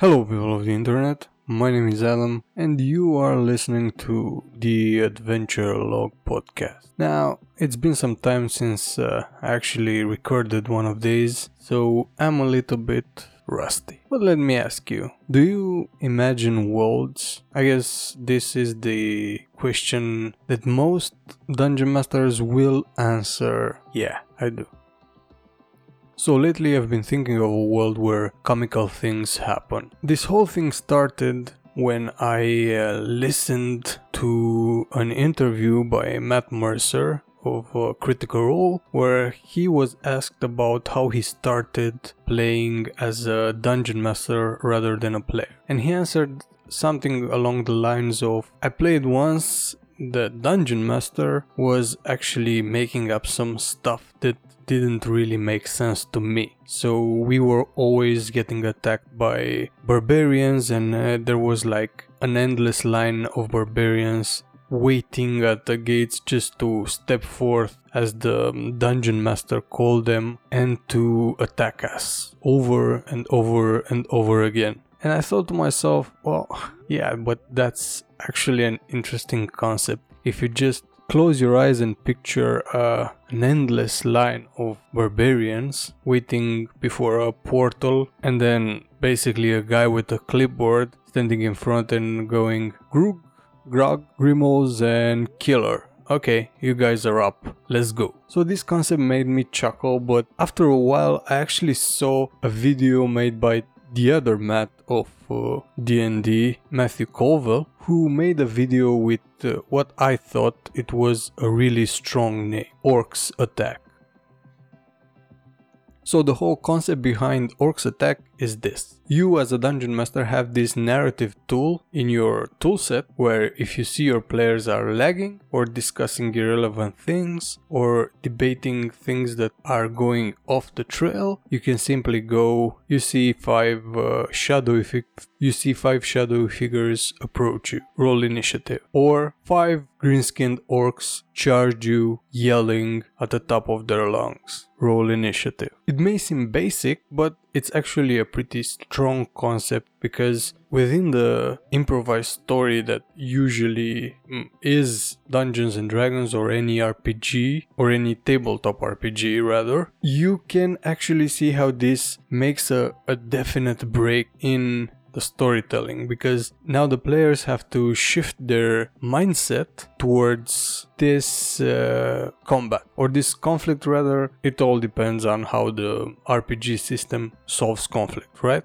Hello, people of the internet. My name is Adam, and you are listening to the Adventure Log podcast. Now, it's been some time since uh, I actually recorded one of these, so I'm a little bit rusty. But let me ask you do you imagine worlds? I guess this is the question that most dungeon masters will answer yeah, I do. So lately I've been thinking of a world where comical things happen. This whole thing started when I uh, listened to an interview by Matt Mercer of uh, Critical Role where he was asked about how he started playing as a dungeon master rather than a player. And he answered something along the lines of I played once the dungeon master was actually making up some stuff that didn't really make sense to me. So we were always getting attacked by barbarians, and uh, there was like an endless line of barbarians waiting at the gates just to step forth as the dungeon master called them and to attack us over and over and over again. And I thought to myself, well, yeah, but that's actually an interesting concept. If you just close your eyes and picture uh, an endless line of barbarians waiting before a portal, and then basically a guy with a clipboard standing in front and going Grug, Grog, Grimos, and Killer. Okay, you guys are up. Let's go. So this concept made me chuckle, but after a while I actually saw a video made by the other Matt of uh, D&D, Matthew Colville, who made a video with uh, what I thought it was a really strong name, Orcs Attack. So the whole concept behind Orcs Attack is this. You as a dungeon master have this narrative tool in your toolset where if you see your players are lagging or discussing irrelevant things or debating things that are going off the trail, you can simply go, you see five uh, shadow you see five shadow figures approach you, roll initiative, or five green-skinned orcs charge you yelling at the top of their lungs, roll initiative. It may seem basic, but it's actually a pretty strong concept because within the improvised story that usually mm, is Dungeons and Dragons or any RPG or any tabletop RPG rather, you can actually see how this makes a, a definite break in the storytelling because now the players have to shift their mindset towards this uh, combat or this conflict rather. It all depends on how the rpg system solves conflict right?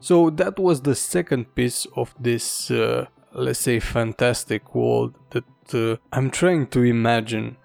So that was the second piece of this uh, let's say fantastic world that uh, i'm trying to imagine.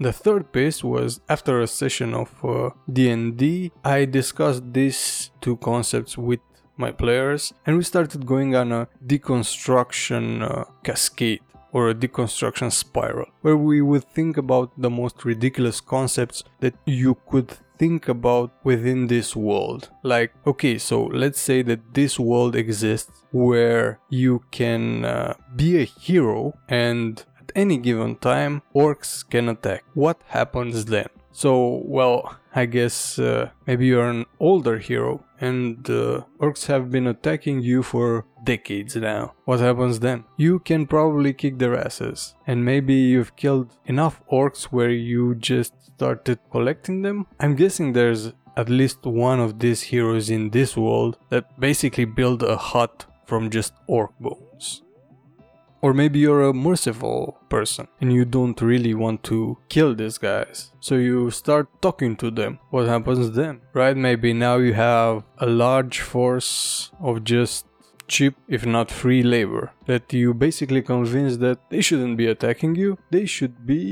The third piece was after a session of uh, D&D, I discussed these two concepts with my players, and we started going on a deconstruction uh, cascade or a deconstruction spiral, where we would think about the most ridiculous concepts that you could think about within this world. Like, okay, so let's say that this world exists where you can uh, be a hero and at any given time orcs can attack. What happens then? So, well, I guess uh, maybe you're an older hero and uh, orcs have been attacking you for decades now. What happens then? You can probably kick their asses, and maybe you've killed enough orcs where you just started collecting them. I'm guessing there's at least one of these heroes in this world that basically build a hut from just orc bones. Or maybe you're a merciful person and you don't really want to kill these guys. So you start talking to them. What happens then? Right? Maybe now you have a large force of just cheap, if not free labor, that you basically convince that they shouldn't be attacking you, they should be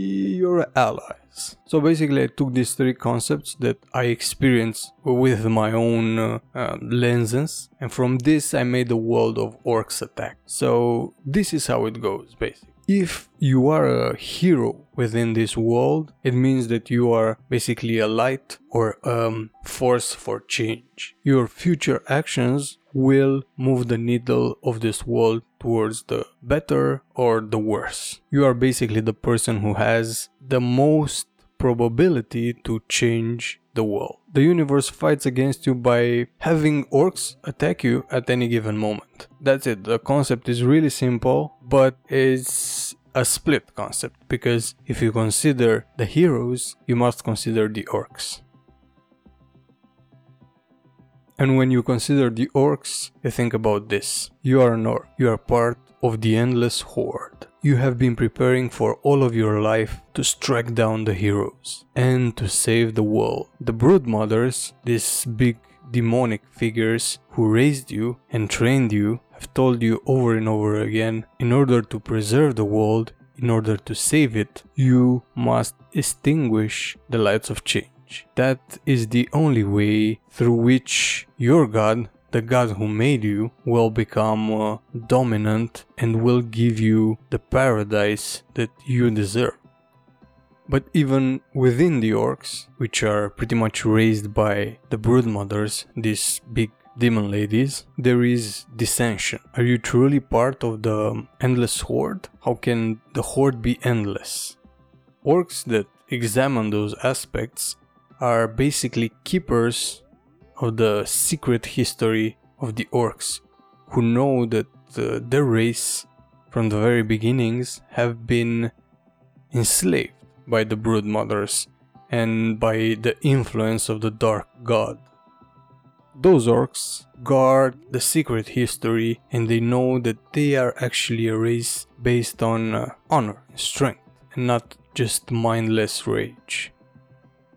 your allies. So basically, I took these three concepts that I experienced with my own uh, uh, lenses, and from this, I made the world of orcs attack. So this is how it goes, basically. If you are a hero within this world, it means that you are basically a light or a um, force for change. Your future actions will move the needle of this world towards the better or the worse. You are basically the person who has the most probability to change the world. The universe fights against you by having orcs attack you at any given moment. That's it. The concept is really simple, but it's a split concept because if you consider the heroes, you must consider the orcs. And when you consider the orcs, you think about this. You are an orc. You are part of the endless horde. You have been preparing for all of your life to strike down the heroes and to save the world. The brood mothers, these big demonic figures who raised you and trained you, have told you over and over again in order to preserve the world, in order to save it, you must extinguish the lights of change. That is the only way through which your God, the God who made you, will become uh, dominant and will give you the paradise that you deserve. But even within the orcs, which are pretty much raised by the broodmothers, these big demon ladies, there is dissension. Are you truly part of the endless horde? How can the horde be endless? Orcs that examine those aspects are basically keepers of the secret history of the orcs, who know that uh, their race from the very beginnings have been enslaved by the brood mothers and by the influence of the dark god. Those orcs guard the secret history and they know that they are actually a race based on uh, honor and strength and not just mindless rage.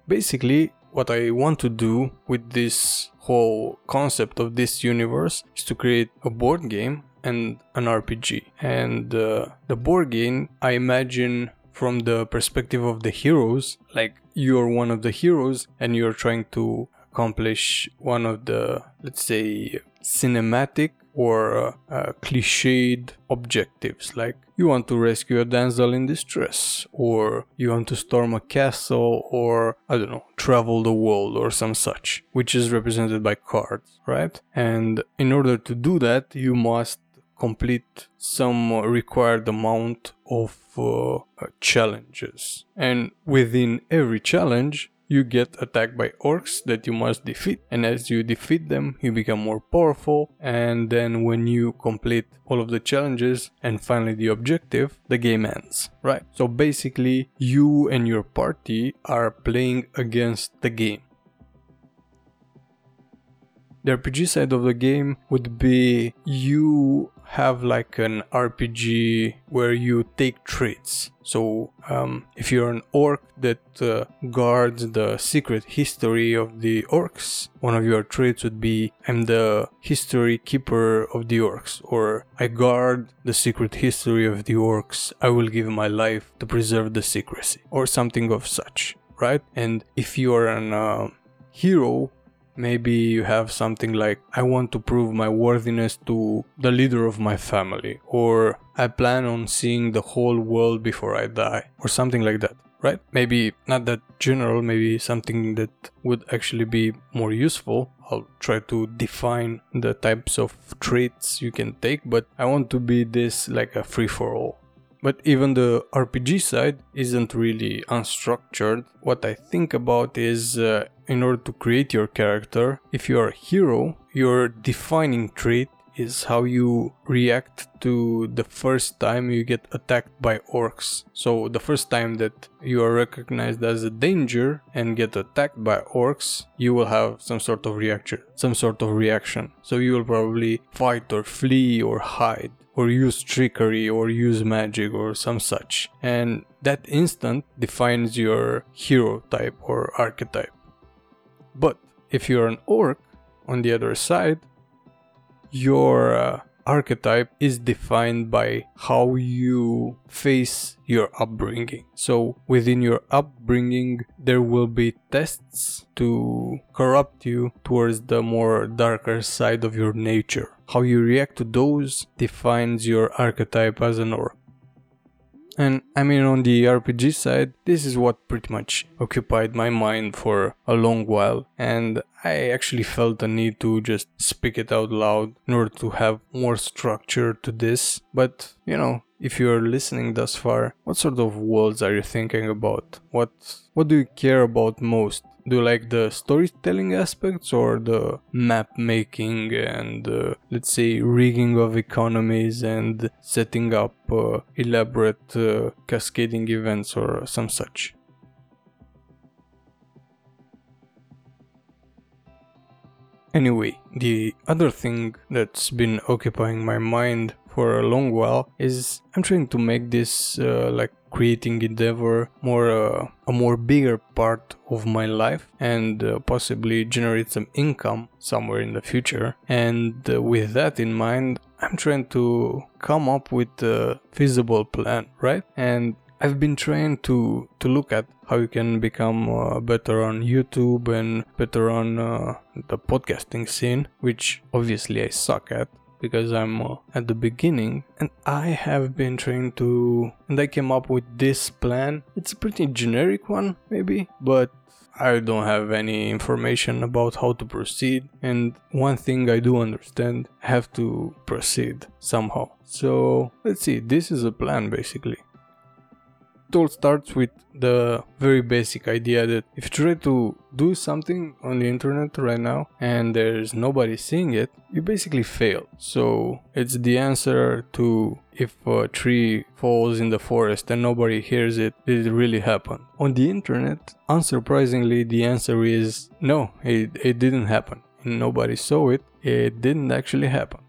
Basically, what I want to do with this whole concept of this universe is to create a board game and an RPG. And uh, the board game, I imagine from the perspective of the heroes, like you're one of the heroes and you're trying to accomplish one of the, let's say, cinematic or uh, uh, cliched objectives like you want to rescue a damsel in distress or you want to storm a castle or i don't know travel the world or some such which is represented by cards right? And in order to do that you must complete some required amount of uh, challenges. And within every challenge you get attacked by orcs that you must defeat and as you defeat them you become more powerful and then when you complete all of the challenges and finally the objective the game ends. Right. So basically you and your party are playing against the game. The RPG side of the game would be you have like an RPG where you take traits. So, um, if you're an orc that uh, guards the secret history of the orcs, one of your traits would be I'm the history keeper of the orcs, or I guard the secret history of the orcs, I will give my life to preserve the secrecy, or something of such, right? And if you're an uh, hero Maybe you have something like, I want to prove my worthiness to the leader of my family, or I plan on seeing the whole world before I die, or something like that, right? Maybe not that general, maybe something that would actually be more useful. I'll try to define the types of traits you can take, but I want to be this like a free for all. But even the RPG side isn't really unstructured. What I think about is uh, in order to create your character, if you're a hero, your defining trait is how you react to the first time you get attacked by orcs. So the first time that you are recognized as a danger and get attacked by orcs, you will have some sort of reaction, some sort of reaction. So you will probably fight or flee or hide or use trickery or use magic or some such. And that instant defines your hero type or archetype. But if you're an orc, on the other side, your uh, archetype is defined by how you face your upbringing. So within your upbringing, there will be tests to corrupt you towards the more darker side of your nature. How you react to those defines your archetype as an orc. And I mean, on the RPG side, this is what pretty much occupied my mind for a long while, and I actually felt the need to just speak it out loud in order to have more structure to this. But, you know, if you're listening thus far, what sort of worlds are you thinking about? What what do you care about most? Do you like the storytelling aspects or the map making and uh, let's say rigging of economies and setting up uh, elaborate uh, cascading events or some such? Anyway, the other thing that's been occupying my mind for a long while is I'm trying to make this uh, like creating endeavor more uh, a more bigger part of my life and uh, possibly generate some income somewhere in the future. And uh, with that in mind i'm trying to come up with a feasible plan right? And I've been trying to to look at how you can become uh, better on YouTube and better on uh, the podcasting scene, which obviously I suck at because I'm uh, at the beginning and I have been trying to and I came up with this plan. It's a pretty generic one maybe, but I don't have any information about how to proceed and one thing I do understand, have to proceed somehow. So let's see, this is a plan basically it all starts with the very basic idea that if you try to do something on the internet right now and there's nobody seeing it, you basically fail. So it's the answer to if a tree falls in the forest and nobody hears it, did it really happen? On the internet, unsurprisingly, the answer is no, it, it didn't happen. Nobody saw it, it didn't actually happen.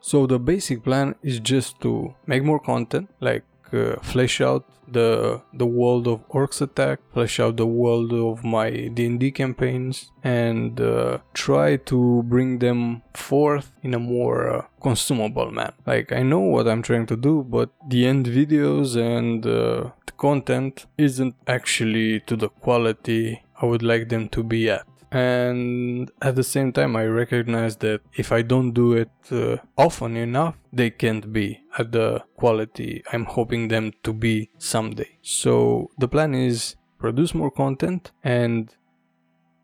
So the basic plan is just to make more content, like uh, flesh out the the world of Orcs Attack, flesh out the world of my D&D campaigns, and uh, try to bring them forth in a more uh, consumable manner. Like I know what I'm trying to do, but the end videos and uh, the content isn't actually to the quality I would like them to be at and at the same time i recognize that if i don't do it uh, often enough they can't be at the quality i'm hoping them to be someday. So the plan is produce more content and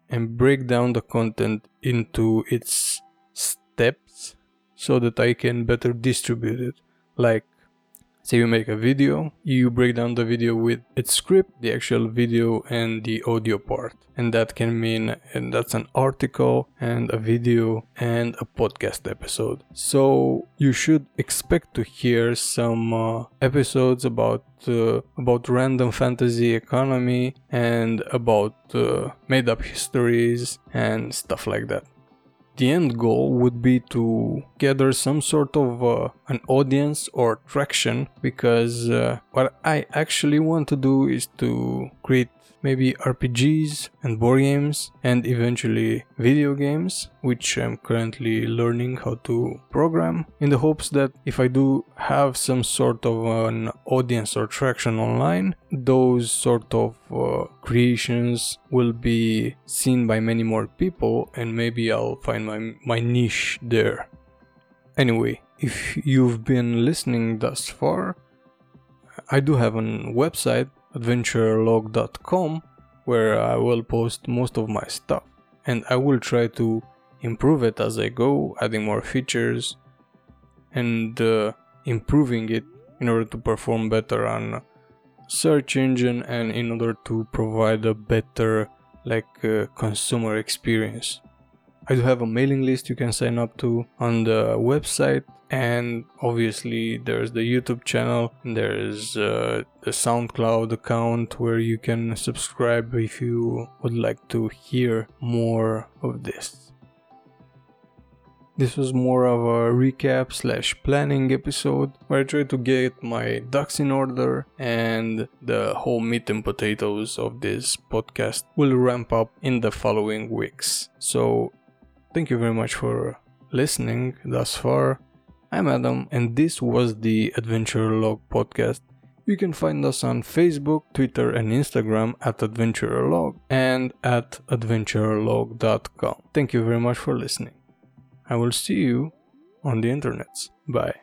and break down the content into its steps so that i can better distribute it. Like Say you make a video, you break down the video with its script, the actual video and the audio part. And that can mean and that's an article and a video and a podcast episode. So you should expect to hear some uh, episodes about uh, about random fantasy economy and about uh, made up histories and stuff like that the end goal would be to gather some sort of uh, an audience or traction because uh, what I actually want to do is to create maybe RPGs and board games and eventually video games, which I'm currently learning how to program in the hopes that if I do have some sort of an audience or traction online, those sort of uh, creations will be seen by many more people and maybe I'll find my, my niche there. Anyway, if you've been listening thus far, I do have a website adventurelog.com where I will post most of my stuff and I will try to improve it as I go, adding more features and uh, improving it in order to perform better on search engine and in order to provide a better like uh, consumer experience. I do have a mailing list you can sign up to on the website and obviously there's the youtube channel there's uh, the soundcloud account where you can subscribe if you would like to hear more of this this was more of a recap slash planning episode where I tried to get my ducks in order and the whole meat and potatoes of this podcast will ramp up in the following weeks. So thank you very much for listening thus far. I'm Adam, and this was the Adventure Log podcast. You can find us on Facebook, Twitter, and Instagram at AdventureLog and at AdventureLog.com. Thank you very much for listening. I will see you on the internets. Bye.